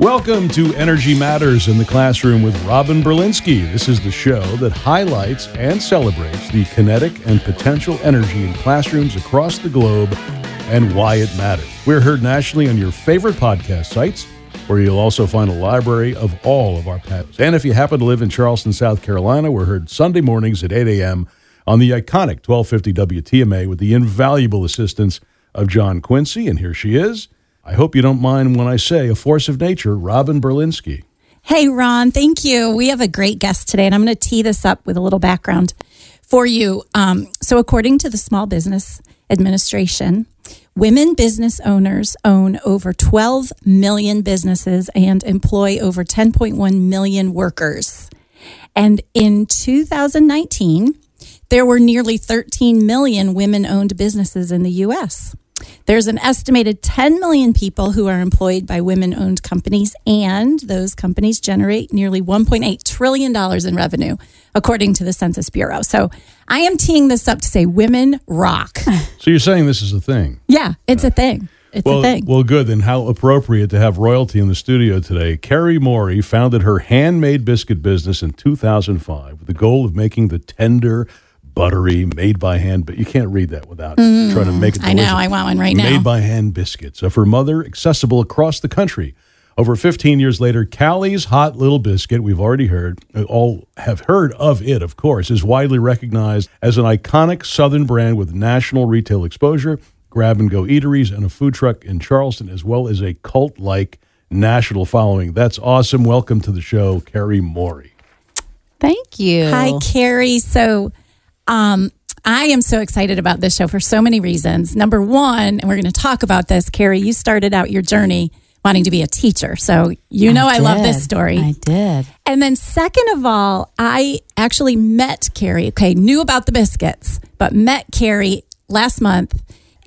Welcome to Energy Matters in the Classroom with Robin Berlinsky. This is the show that highlights and celebrates the kinetic and potential energy in classrooms across the globe and why it matters. We're heard nationally on your favorite podcast sites, where you'll also find a library of all of our podcasts. And if you happen to live in Charleston, South Carolina, we're heard Sunday mornings at 8 a.m. on the iconic 1250 WTMA with the invaluable assistance of John Quincy. And here she is. I hope you don't mind when I say a force of nature, Robin Berlinsky. Hey, Ron, thank you. We have a great guest today, and I'm going to tee this up with a little background for you. Um, so, according to the Small Business Administration, women business owners own over 12 million businesses and employ over 10.1 million workers. And in 2019, there were nearly 13 million women owned businesses in the U.S. There's an estimated 10 million people who are employed by women owned companies, and those companies generate nearly $1.8 trillion in revenue, according to the Census Bureau. So I am teeing this up to say women rock. So you're saying this is a thing? Yeah, it's a thing. It's well, a thing. well, good. Then how appropriate to have royalty in the studio today. Carrie Morey founded her handmade biscuit business in 2005 with the goal of making the tender, buttery, made by hand. But you can't read that without trying to make it. Mm, I know. I want one right Made now. Made by hand biscuits of her mother, accessible across the country. Over 15 years later, Callie's Hot Little Biscuit, we've already heard, uh, all have heard of it, of course, is widely recognized as an iconic Southern brand with national retail exposure, grab and go eateries, and a food truck in Charleston, as well as a cult like national following. That's awesome. Welcome to the show, Carrie Morey. Thank you. Hi, Carrie. So, um, I am so excited about this show for so many reasons. Number one, and we're going to talk about this, Carrie, you started out your journey wanting to be a teacher. So, you know, I, love this story. I did. And then, second of all, I actually met Carrie. Okay, knew about the biscuits, but met Carrie last month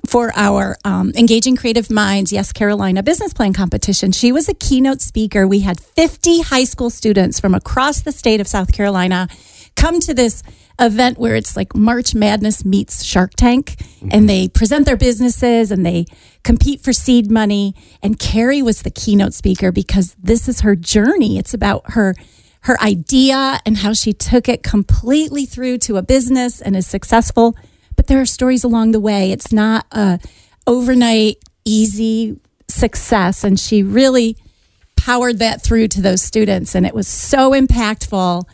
for our um, Engaging Creative Minds Yes Carolina business plan competition. She was a keynote speaker. We had 50 high school students from across the state of South Carolina come to this event where it's like March Madness meets Shark Tank, and they present their businesses and they compete for seed money. And Carrie was the keynote speaker because this is her journey. It's about her her idea and how she took it completely through to a business and is successful. But there are stories along the way. It's not a overnight easy success, and she really powered that through to those students, and it was so impactful.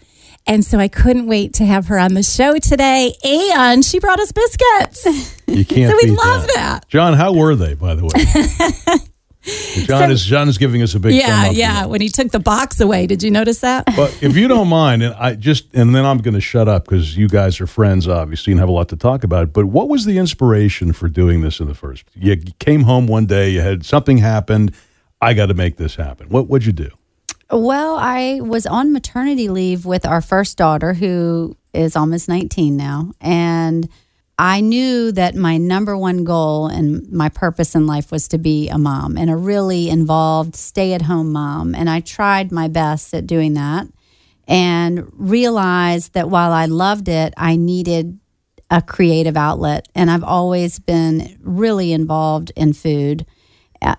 And so I couldn't wait to have her on the show today. And she brought us biscuits. You can't So we love that. John, how were they, by the way? John is John is giving us a big yeah, yeah. When he took the box away, did you notice that? But if you don't mind, and I just and then I'm going to shut up because you guys are friends, obviously, and have a lot to talk about. But what was the inspiration for doing this in the first? You came home one day, you had something happened. I got to make this happen. What would you do? Well, I was on maternity leave with our first daughter, who is almost 19 now. And I knew that my number one goal and my purpose in life was to be a mom and a really involved stay at home mom. And I tried my best at doing that and realized that while I loved it, I needed a creative outlet. And I've always been really involved in food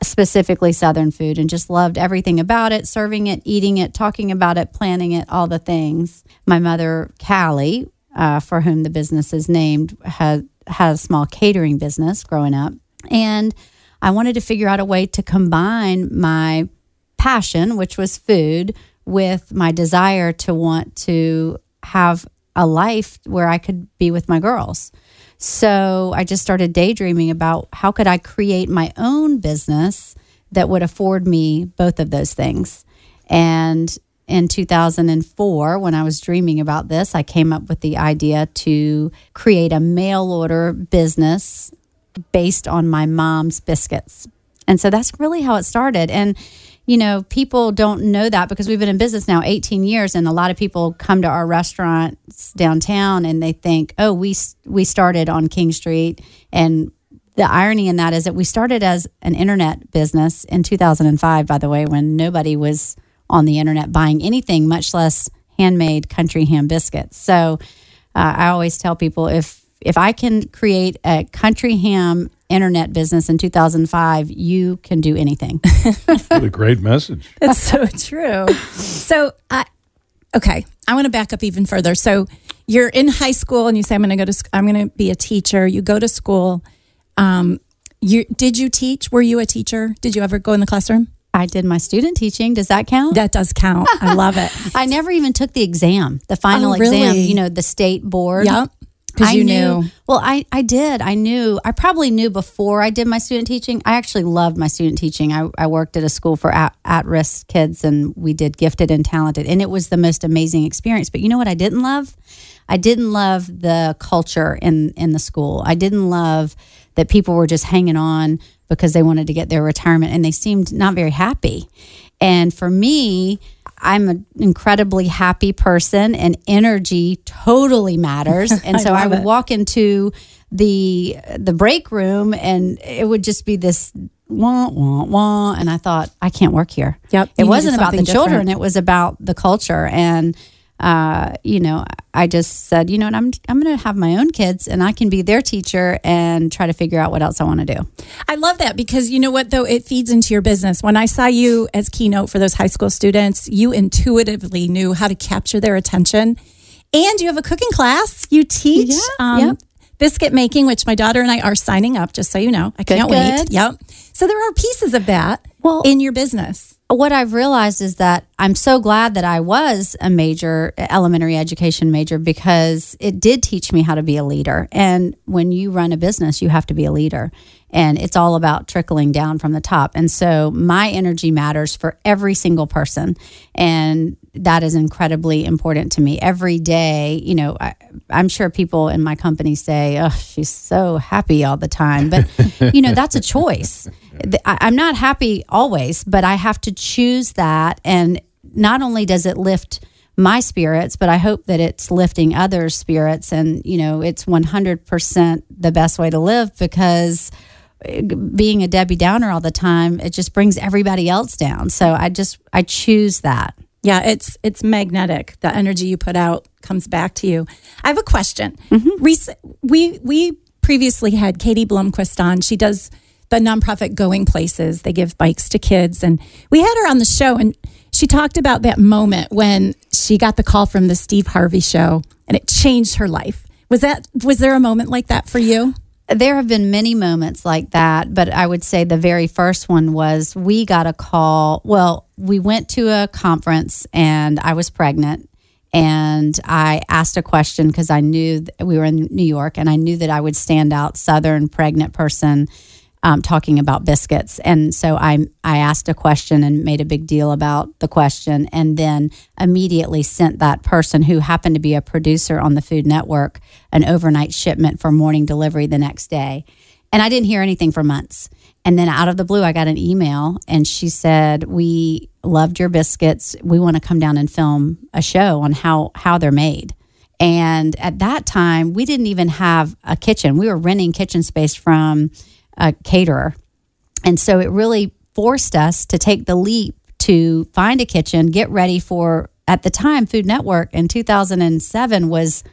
specifically Southern food, and just loved everything about it serving it, eating it, talking about it, planning it, all the things. My mother, Callie, uh, for whom the business is named, had, had a small catering business growing up. And I wanted to figure out a way to combine my passion, which was food, with my desire to want to have a life where I could be with my girls. So I just started daydreaming about how could I create my own business that would afford me both of those things. And in 2004, when I was dreaming about this, I came up with the idea to create a mail order business based on my mom's biscuits. And so that's really how it started. And, you know, people don't know that because we've been in business now 18 years, and a lot of people come to our restaurants downtown and they think, oh, we, we started on King Street. And the irony in that is that we started as an internet business in 2005, by the way, when nobody was on the internet buying anything, much less handmade country ham biscuits. So uh, I always tell people if if I can create a country ham internet business in 2005, you can do anything. What a great message. That's so true. So, I, okay, I want to back up even further. So, you're in high school and you say, "I'm going to go to. sc- I'm going to be a teacher." You go to school. Um, you did you teach? Were you a teacher? Did you ever go in the classroom? I did my student teaching. Does that count? That does count. I love it. I never even took the exam, the final Oh, exam, you know, the state board. Yep. Because you knew, knew. Well, I, I did. I knew. I probably knew before I did my student teaching. I actually loved my student teaching. I, I worked at a school for at, at risk kids and we did gifted and talented. And it was the most amazing experience. But you know what I didn't love? I didn't love the culture in, in the school. I didn't love that people were just hanging on because they wanted to get their retirement and they seemed not very happy. And for me, I'm an incredibly happy person and energy totally matters. And so I love would it. walk into the the break room and it would just be this wah wah wah and I thought I can't work here. Yep, It wasn't about the something children, it was about the culture and uh, you know, I just said, you know, what, I'm I'm going to have my own kids and I can be their teacher and try to figure out what else I want to do. I love that because you know what though it feeds into your business. When I saw you as keynote for those high school students, you intuitively knew how to capture their attention, and you have a cooking class. You teach Yeah, yep. biscuit making, which my daughter and I are signing up. Just so you know, I can't wait. good. Yep. So there are pieces of that Well- in your business. what I've realized is that I'm so glad that I was a major elementary education major because it did teach me how to be a leader. And when you run a business, you have to be a leader. And it's all about trickling down from the top. And so my energy matters for every single person. And that is incredibly important to me. Every day, you know, I, I'm sure people in my company say, oh, she's so happy all the time. But, you know, that's a choice. I, I'm not happy always, but I have to choose that. And not only does it lift my spirits, but I hope that it's lifting others' spirits. And, you know, it's 100% the best way to live because uh, being a Debbie Downer all the time, it just brings everybody else down. So I just, I choose that. Yeah, it's it's magnetic. The energy you put out comes back to you. I have a question. Mm-hmm. Rec- we we previously had Katie Blomquist on. She does the nonprofit Going Places. They give bikes to kids, and we had her on the show, and she talked about that moment when she got the call from the Steve Harvey show, and it changed her life. Was that was there a moment like that for you? There have been many moments like that, but I would say the very first one was we got a call. Well, we went to a conference and I was pregnant. And I asked a question because I knew we were in New York and I knew that I would stand out Southern pregnant person um, talking about biscuits. And so I, I asked a question and made a big deal about the question, and then immediately sent that person who happened to be a producer on the Food Network an overnight shipment for morning delivery the next day. And I didn't hear anything for months. And then out of the blue, I got an email and she said, We loved your biscuits. We want to come down and film a show on how, how they're made. And at that time, we didn't even have a kitchen. We were renting kitchen space from a caterer. And so it really forced us to take the leap to find a kitchen, get ready for, at the time, Food Network in 2007 was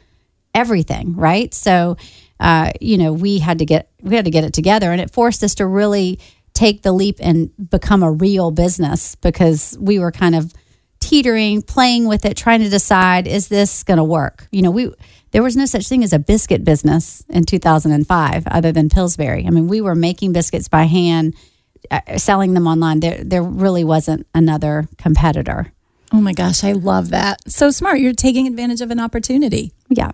everything, right? So, uh, you know, we had to get we had to get it together, and it forced us to really take the leap and become a real business because we were kind of teetering, playing with it, trying to decide is this going to work? You know, we there was no such thing as a biscuit business in 2005 other than Pillsbury. I mean, we were making biscuits by hand, uh, selling them online. There there really wasn't another competitor. Oh my gosh, I love that. So smart. You're taking advantage of an opportunity. Yeah.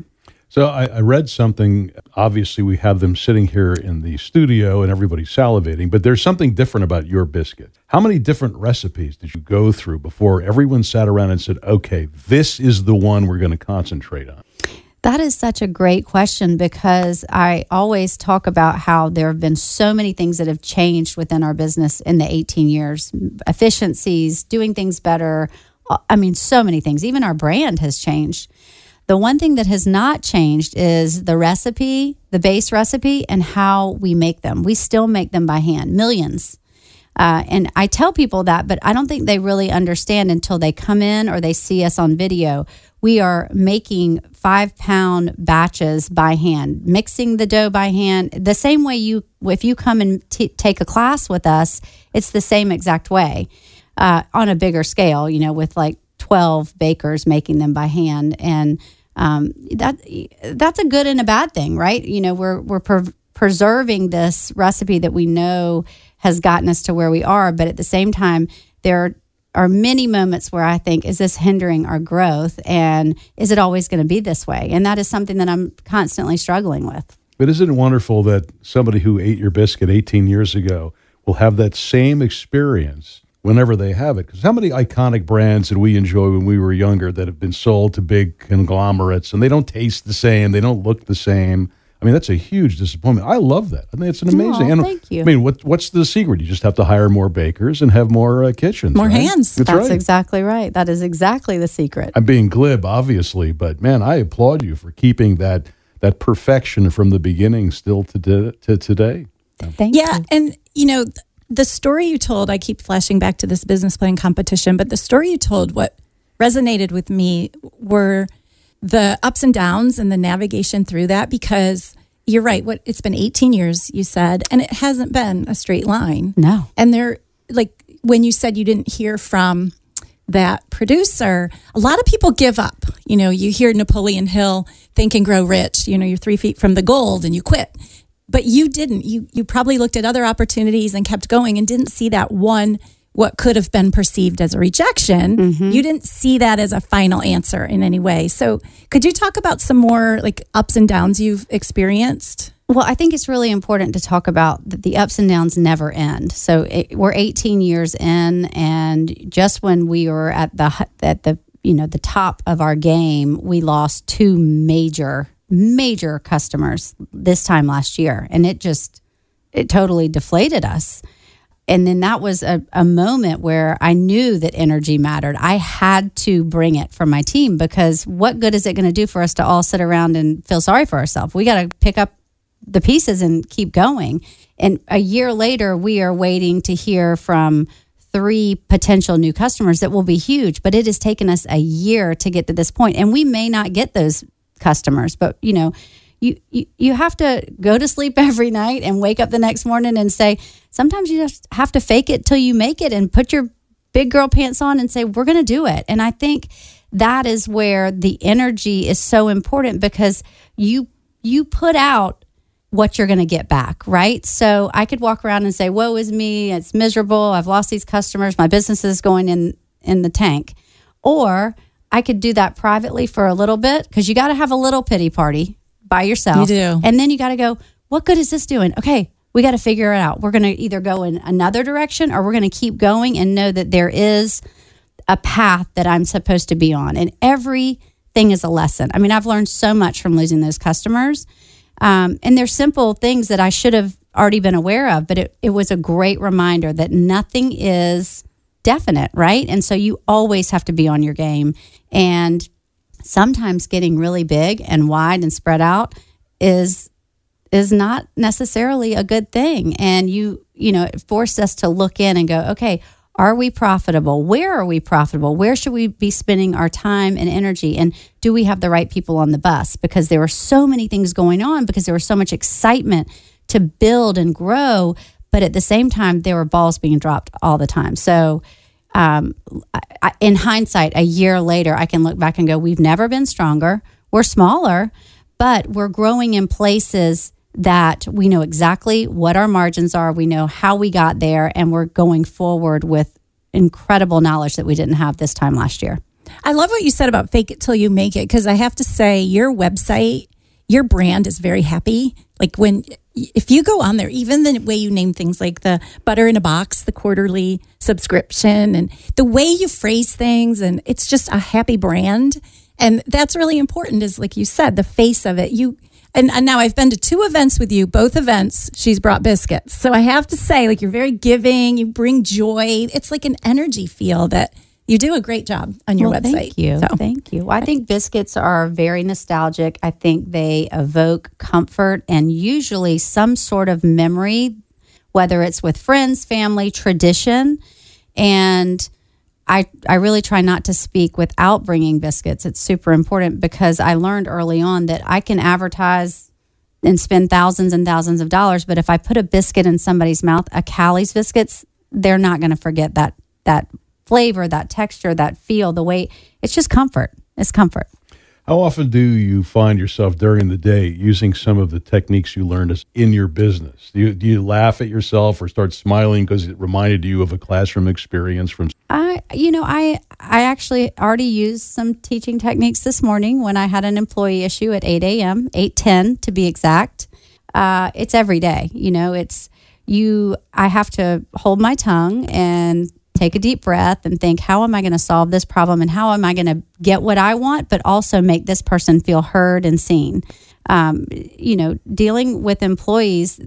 So I, I read something. Obviously, we have them sitting here in the studio and everybody's salivating, but there's something different about your biscuit. How many different recipes did you go through before everyone sat around and said, okay, this is the one we're going to concentrate on? That is such a great question because I always talk about how there have been so many things that have changed within our business in the 18 years efficiencies, doing things better. I mean, so many things. Even our brand has changed. The one thing that has not changed is the recipe, the base recipe, and how we make them. We still make them by hand, millions. Uh, and I tell people that, but I don't think they really understand until they come in or they see us on video. We are making five pound batches by hand, mixing the dough by hand. The same way you, if you come and t- take a class with us, it's the same exact way uh, on a bigger scale, you know, with like 12 bakers making them by hand. And um, that that's a good and a bad thing, right? You know, we're, we're pre- preserving this recipe that we know has gotten us to where we are. But at the same time, there are many moments where I think, is this hindering our growth? And is it always going to be this way? And that is something that I'm constantly struggling with. But isn't it wonderful that somebody who ate your biscuit 18 years ago will have that same experience whenever they have it? Because how many iconic brands did we enjoy when we were younger that have been sold to big conglomerates and they don't taste the same, they don't look the same? I mean, that's a huge disappointment. I love that. I mean, it's an amazing. Aw, and, thank you. I mean, what what's the secret? You just have to hire more bakers and have more uh, kitchens, More right? hands. That's, That's right. exactly right. That is exactly the secret. I'm being glib, obviously, but man, I applaud you for keeping that that perfection from the beginning still to to, to today. Thank Yeah, you. and you know th- the story you told. I keep flashing back to this business plan competition, but the story you told, what resonated with me were the ups and downs and the navigation through that. Because you're right. What it's been 18 years, you said, and it hasn't been a straight line. No. And there, like when you said you didn't hear from that producer, a lot of people give up. You know, you hear Napoleon Hill think and grow rich. You know, you're three feet from the gold and you quit. But you didn't. You you probably looked at other opportunities and kept going and didn't see that one what could have been perceived as a rejection. Mm-hmm. You didn't see that as a final answer in any way. So, could you talk about some more like ups and downs you've experienced? Well, I think it's really important to talk about that the ups and downs never end. So it, we're 18 years in, and just when we were at the at the you know the top of our game, we lost two major major customers this time last year, and it just it totally deflated us. And then that was a, a moment where I knew that energy mattered. I had to bring it for my team because what good is it going to do for us to all sit around and feel sorry for ourselves? We got to pick up the pieces and keep going. And a year later, we are waiting to hear from three potential new customers that will be huge, but it has taken us a year to get to this point, and we may not get those customers. But you know, you you, you have to go to sleep every night and wake up the next morning and say, sometimes you just have to fake it till you make it and put your big girl pants on and say, we're going to do it. And I think that is where the energy is so important because you you put out what you're going to get back, right? So I could walk around and say, "Woe is me! It's miserable. I've lost these customers. My business is going in in the tank," or I could do that privately for a little bit because you got to have a little pity party by yourself. You do. and then you got to go. What good is this doing? Okay, we got to figure it out. We're going to either go in another direction or we're going to keep going and know that there is a path that I'm supposed to be on. And everything is a lesson. I mean, I've learned so much from losing those customers. Um, and they're simple things that I should have already been aware of, but it, it was a great reminder that nothing is definite, right? And so you always have to be on your game. And sometimes getting really big and wide and spread out is is not necessarily a good thing. And you you know it forced us to look in and go okay are we profitable? Where are we profitable? Where should we be spending our time and energy? And do we have the right people on the bus? Because there were so many things going on because there was so much excitement to build and grow but at the same time there were balls being dropped all the time so um, I, in hindsight, a year later, I can look back and go, we've never been stronger. We're smaller, but we're growing in places that we know exactly what our margins are. We know how we got there, and we're going forward with incredible knowledge that we didn't have this time last year. I love what you said about fake it till you make it because I have to say your website, your brand is very happy. Like when if you go on there, even the way you name things like the butter in a box, the quarterly subscription, and the way you phrase things, and it's just a happy brand. And that's really important, is like you said, the face of it. You and, and now I've been to two events with you. Both events, she's brought biscuits. So I have to say, like you're very giving. You bring joy. It's like an energy feel that you do a great job on your Well, website. Thank you. So. Thank you. Well, I think biscuits are very nostalgic. I think they evoke comfort and usually some sort of memory whether it's with friends, family, tradition. And I, I really try not to speak without bringing biscuits. It's super important because I learned early on that I can advertise and spend thousands and thousands of dollars, but if I put a biscuit in somebody's mouth, a Callie's biscuits, they're not going to forget that that flavor, that texture, that feel, the way. It's just comfort. It's comfort. How often do you find yourself during the day using some of the techniques you learned in your business? Do you, do you laugh at yourself or start smiling because it reminded you of a classroom experience from? I, you know, I I actually already used some teaching techniques this morning when I had an employee issue at eight a.m. eight ten to be exact. Uh, it's every day. You know, it's you. I have to hold my tongue and take a deep breath and think, how am I going to solve this problem and how am I going to get what I want, but also make this person feel heard and seen. Um, you know, dealing with employees,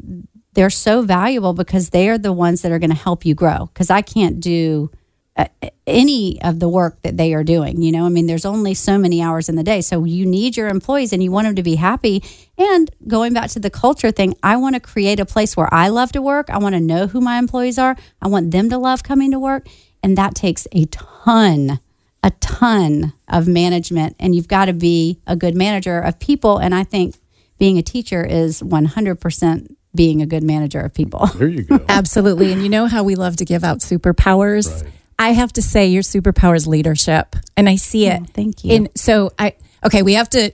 they're so valuable because they are the ones that are going to help you grow. Because I can't do uh, any of the work that they are doing. You know, I mean, there's only so many hours in the day. So you need your employees and you want them to be happy. And going back to the culture thing, I want to create a place where I love to work. I want to know who my employees are. I want them to love coming to work. And that takes a ton, a ton of management. And you've got to be a good manager of people. And I think being a teacher is 100% being a good manager of people. There you go. Absolutely. And you know how we love to give out superpowers? Right. I have to say your superpower is leadership. And I see it. Oh, thank you. In so I okay, we have to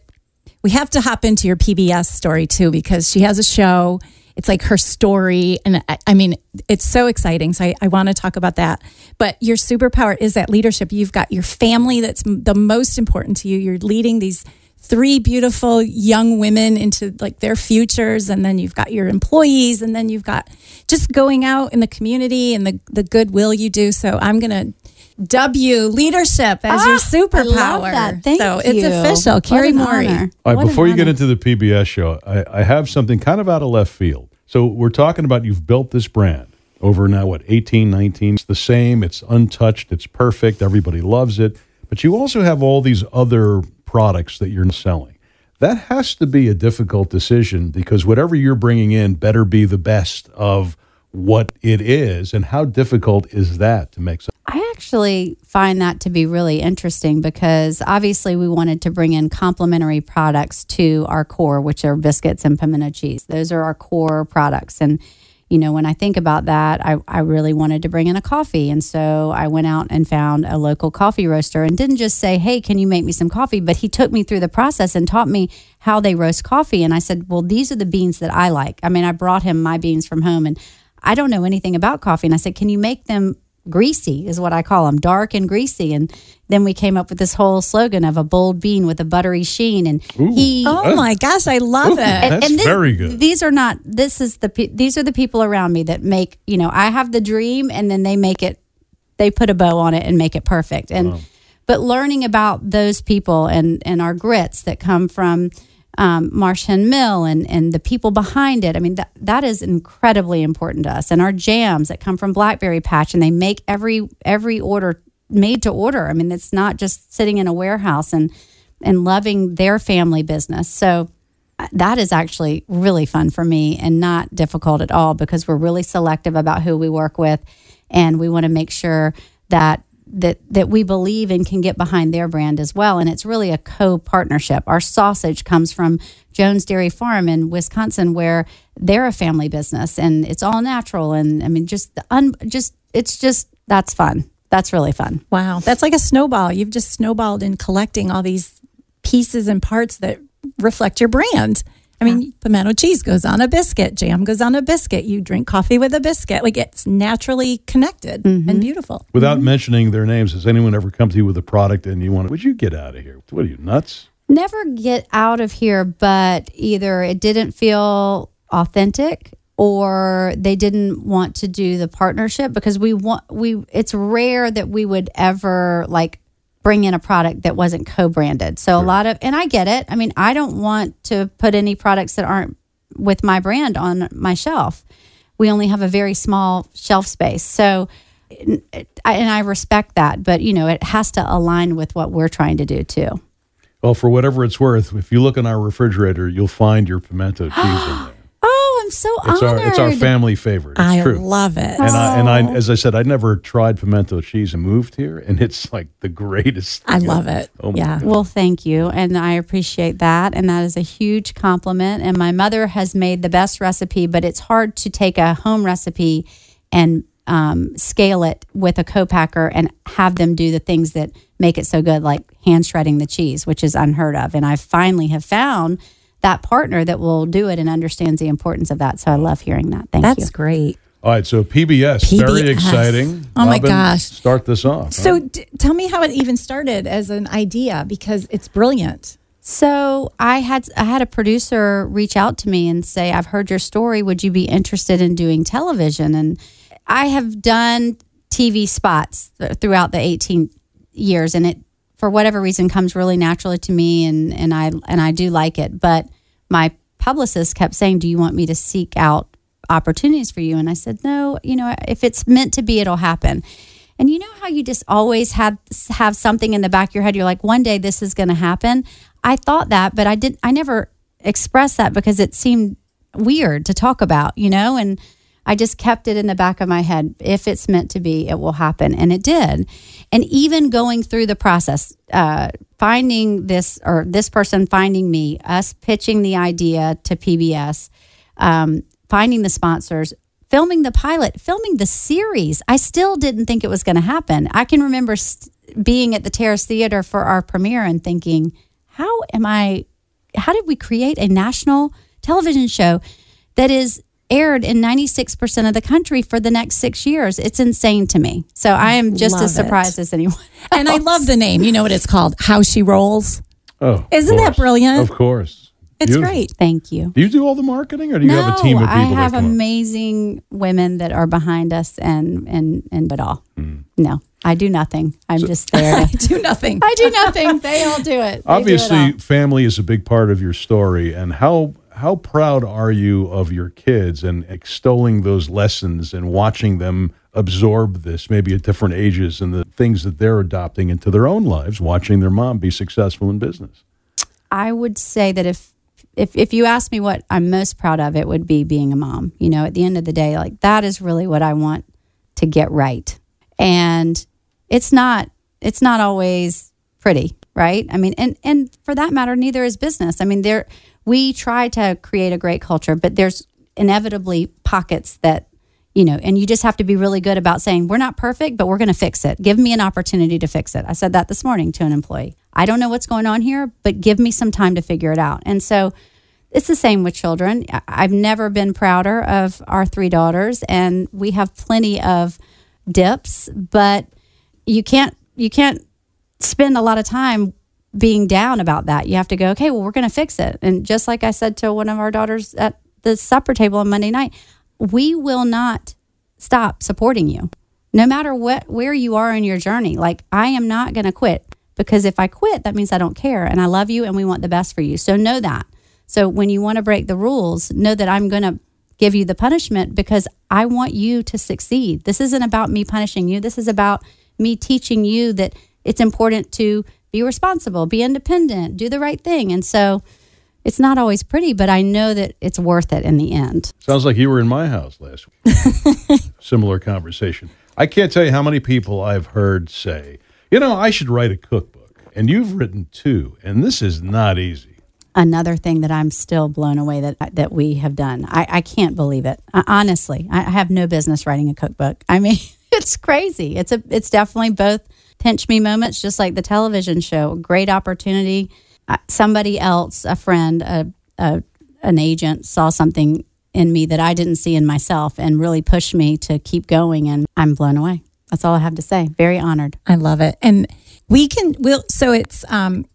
we have to hop into your PBS story too because she has a show. It's like her story. And I, I mean, it's so exciting. So I, I want to talk about that. But your superpower is that leadership. You've got your family that's m- the most important to you. You're leading these three beautiful young women into like their futures and then you've got your employees and then you've got just going out in the community and the, the goodwill you do so i'm going to dub you leadership as your Ah, I superpower love that. Thank so you. it's official What carrie an Morey. honor. All right, What before you get into the PBS show, I, I have something kind of out of left field. So we're talking about you've built this brand over now, what, 18, 19? It's the same, it's untouched, it's perfect, everybody loves it. But you also have all these other products that you're selling. That has to be a difficult decision because whatever you're bringing in better be the best of what it is. And how difficult is that to make? Some- I actually find that to be really interesting because obviously we wanted to bring in complementary products to our core, which are biscuits and pimento cheese. Those are our core products. And, you know, when I think about that, I, I really wanted to bring in a coffee. And so I went out and found a local coffee roaster and didn't just say, hey, can you make me some coffee? But he took me through the process and taught me how they roast coffee. And I said, well, these are the beans that I like. I mean, I brought him my beans from home and I don't know anything about coffee. And I said, can you make them greasy is what I call them, dark and greasy. And then we came up with this whole slogan of a bold bean with a buttery sheen. And he oh my gosh i love it That's this- very good. These are not. This is the. pe- These are the people around me that make. You know, I have the dream, and then they make it. They put a bow on it and make it perfect. And but learning about those people and and our grits that come from um, Marsh Hen Mill and and the people behind it. I mean, that that is incredibly important to us. And our jams that come from Blackberry Patch, and they make every every order made to order. I mean, it's not just sitting in a warehouse and and loving their family business. So uh, that is actually really fun for me and not difficult at all because we're really selective about who we work with and we want to make sure that that that we believe and can get behind their brand as well and it's really a co-partnership our sausage comes from jones dairy farm in wisconsin where they're a family business and it's all natural and i mean just the un, just it's just that's fun that's really fun wow that's like a snowball you've just snowballed in collecting all these pieces and parts that reflect your brand I mean, pimento cheese goes on a biscuit, jam goes on a biscuit. You drink coffee with a biscuit. Like it's naturally connected and mm-hmm. beautiful. Without mm-hmm. mentioning their names, has anyone ever come to you with a product and you want to, would you get out of here? What are you, nuts? never get out of here, but either it didn't feel authentic or they didn't want to do the partnership because we want we it's rare that we would ever like bring in a product that wasn't co-branded. So a lot of and I get it. I mean, I don't want to put any products that aren't with my brand on my shelf. We only have a very small shelf space. So and I and I respect that, but you know, it has to align with what we're trying to do too. Well, for whatever it's worth, if you look in our refrigerator, you'll find your pimento cheese in there. I'm so It's honored. our it's our family favorite. It's I true. love it. and I and I Oh. as I said, I never tried pimento cheese and moved here, and it's like the greatest. I love ever. it. Oh yeah. Well, thank you. And I appreciate that. And that is a huge compliment. And my mother has made the best recipe, but it's hard to take a home recipe and um, scale it with a co-packer and have them do the things that make it so good, like hand shredding the cheese, which is unheard of. And I finally have found that partner that will do it and understands the importance of that. So I love hearing that. Thank That's you. That's great. All right, so PBS, very exciting. Oh my gosh. Start this off. So huh? d- tell me how it even started as an idea because it's brilliant. So I had I had a producer reach out to me and say, "I've heard your story. Would you be interested in doing television?" And I have done TV spots th- throughout the 18 years, and it for whatever reason comes really naturally to me, and and I and I do like it. But my publicist kept saying, "Do you want me to seek out opportunities for you?" And I said, "No. You know, if it's meant to be, it'll happen." And you know how you just always have have something in the back of your head. You're like, one day this is going to happen. I thought that, but I did. I never expressed that because it seemed weird to talk about, you know. And I just kept it in the back of my head. If it's meant to be, it will happen, and it did. And even going through the process, uh, finding this or this person finding me, us pitching the idea to PBS, um, finding the sponsors, filming the pilot, filming the series. I still didn't think it was going to happen. I can remember st- being at the Terrace Theater for our premiere and thinking, how am I, how did we create a national television show that is aired in 96% of the country for the next six years? It's insane to me. So I am just Love as it. surprised as anyone. And I love the name. You know what it's called? How She Rolls. oh, Isn't that brilliant? Of course, It's Beautiful. great. Thank you. Do you do all the marketing, or do you no, have a team of people I have that come up? amazing women that are behind us and and and it all. Mm. No, I do nothing. I'm just there. I do nothing. I do nothing. They all do it. They do it Obviously, all. family is a big part of your story, and how how proud are you of your kids and extolling those lessons and watching them absorb this, maybe at different ages, and the things that they're adopting into their own lives, watching their mom be successful in business. I would say that if if if you ask me what I'm most proud of, it would be being a mom. You know, at the end of the day, like that is really what I want to get right. And it's not it's not always pretty, right? I mean, and and for that matter, neither is business. I mean, there we try to create a great culture, but there's inevitably pockets that you know, and you just have to be really good about saying, we're not perfect, but we're going to fix it. Give me an opportunity to fix it. I said that this morning to an employee. I don't know what's going on here, but give me some time to figure it out. And so it's the same with children. I've never been prouder of our three daughters, and we have plenty of dips, but you can't, you can't spend a lot of time being down about that. You have to go, okay, well, we're going to fix it. And just like I said to one of our daughters at the supper table on Monday night, we will not stop supporting you. No matter what where you are in your journey like i am not going to quit because if i quit that means i don't care and i love you and we want the best for you. So know that. So when you want to break the rules know that i'm going to give you the punishment because i want you to succeed. This isn't about me punishing you. This is about me teaching you that it's important to be responsible be independent do the right thing and so it's not always pretty but i know that it's worth it in the end Sounds like you were in my house last week. Similar conversation. I can't tell you how many people I've heard say, you know, I should write a cookbook. And you've written two, and this is not easy. another thing that I'm still blown away that uh, that we have done. I, I can't believe it. I, honestly, I, I have no business writing a cookbook. I mean, it's crazy. It's a it's definitely both pinch me moments, just like the television show. Great opportunity. Uh, somebody else, a friend, a, a an agent, saw something in me that I didn't see in myself, and really pushed me to keep going. And I'm blown away. That's all I have to say. Very honored. I love it. And we can we'll so it's um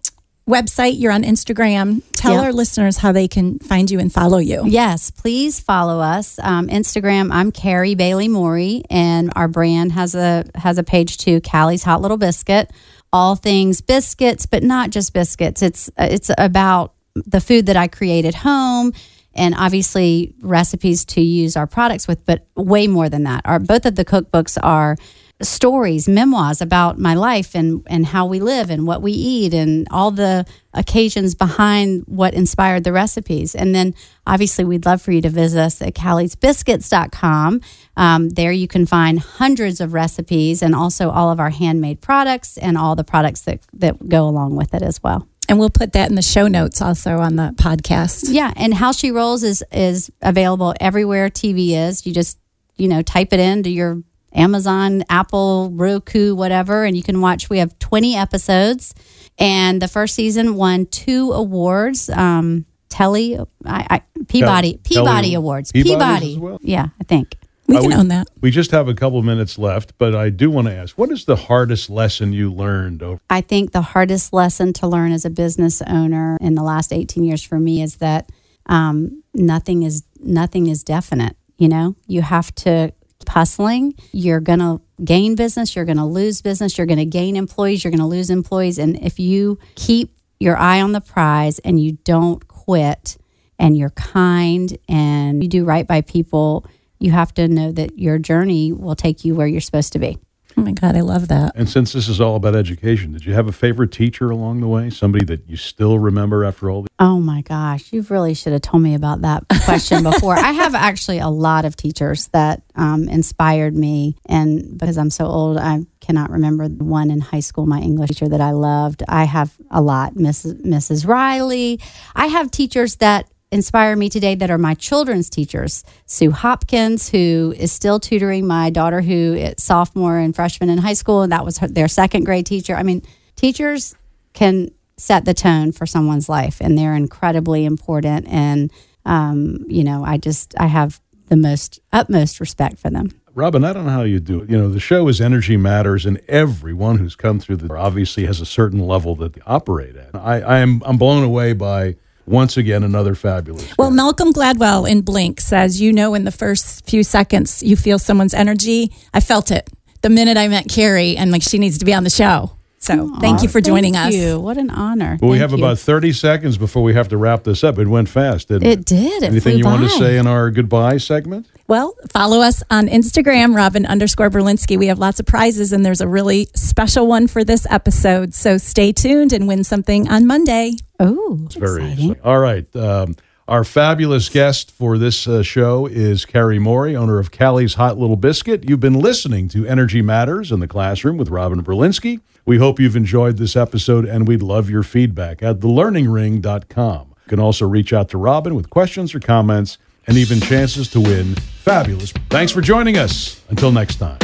website, you're on Instagram. Tell Yeah. our listeners how they can find you and follow you. Yes, please follow us. Um, Instagram, I'm Carrie Bailey Morey, and our brand has a has a page too, Callie's Hot Little Biscuit. All things biscuits, but not just biscuits. It's it's about the food that I create at home, and obviously recipes to use our products with, but way more than that. Our both of the cookbooks are stories, memoirs about my life and, and how we live and what we eat and all the occasions behind what inspired the recipes. And then obviously, we'd love for you to visit us at calliesbiscuits.com. Um, there you can find hundreds of recipes and also all of our handmade products and all the products that, that go along with it as well. And we'll put that in the show notes also on the podcast. Yeah, and How She Rolls is is available everywhere TV is. You just, you know, type it into your Amazon, Apple, Roku, whatever, and you can watch. We have 20 episodes, and the first season won two awards. Um, Telly, I, I, Peabody, Tel- Peabody Telly- Awards, Peabody's Peabody. as well? Yeah, I think. We Uh, can own that. We just have a couple minutes left, but I do want to ask what is the hardest lesson you learned over? I think the hardest lesson to learn as a business owner in the last 18 years for me is that um, nothing is nothing is definite. You know, you have to keep hustling. You're going to gain business. You're going to lose business. You're going to gain employees. You're going to lose employees. And if you keep your eye on the prize and you don't quit and you're kind and you do right by people, you have to know that your journey will take you where you're supposed to be. Oh my God, I love that. And since this is all about education, did you have a favorite teacher along the way? Somebody that you still remember after all? The- Oh my gosh, you really should have told me about that question before. I have actually a lot of teachers that um, inspired me, and because I'm so old, I cannot remember the one in high school. My English teacher that I loved. I have a lot, Mrs. Mrs. Riley. I have teachers that inspire me today that are my children's teachers. Sue Hopkins, who is still tutoring my daughter, who is sophomore and freshman in high school, and that was her, their second grade teacher. I mean, teachers can set the tone for someone's life, and they're incredibly important. And um, you know, I just I have the most utmost respect for them. Robin, I don't know how you do it. You know, the show is Energy Matters, and everyone who's come through the obviously has a certain level that they operate at. I, I am I'm blown away by once again another fabulous. Well, guest. Malcolm Gladwell in Blink says, you know, in the first few seconds you feel someone's energy. I felt it the minute I met Carrie, and like she needs to be on the show. So thank you for joining Thank us. You. What an honor. Well, we Thank have you. about 30 seconds before we have to wrap this up. It went fast, didn't it? It did. It Anything flew you want to say in our goodbye segment? Well, follow us on Instagram, Robin underscore Berlinsky. We have lots of prizes, and there's a really special one for this episode. So stay tuned and win something on Monday. Oh, It's very exciting. exciting. All right. Um, our fabulous guest for this uh, show is Carrie Morey, owner of Callie's Hot Little Biscuit. You've been listening to Energy Matters in the Classroom with Robin Berlinsky. We hope you've enjoyed this episode, and we'd love your feedback at thelearningring.com. You can also reach out to Robin with questions or comments and even chances to win fabulous. Thanks for joining us. Until next time.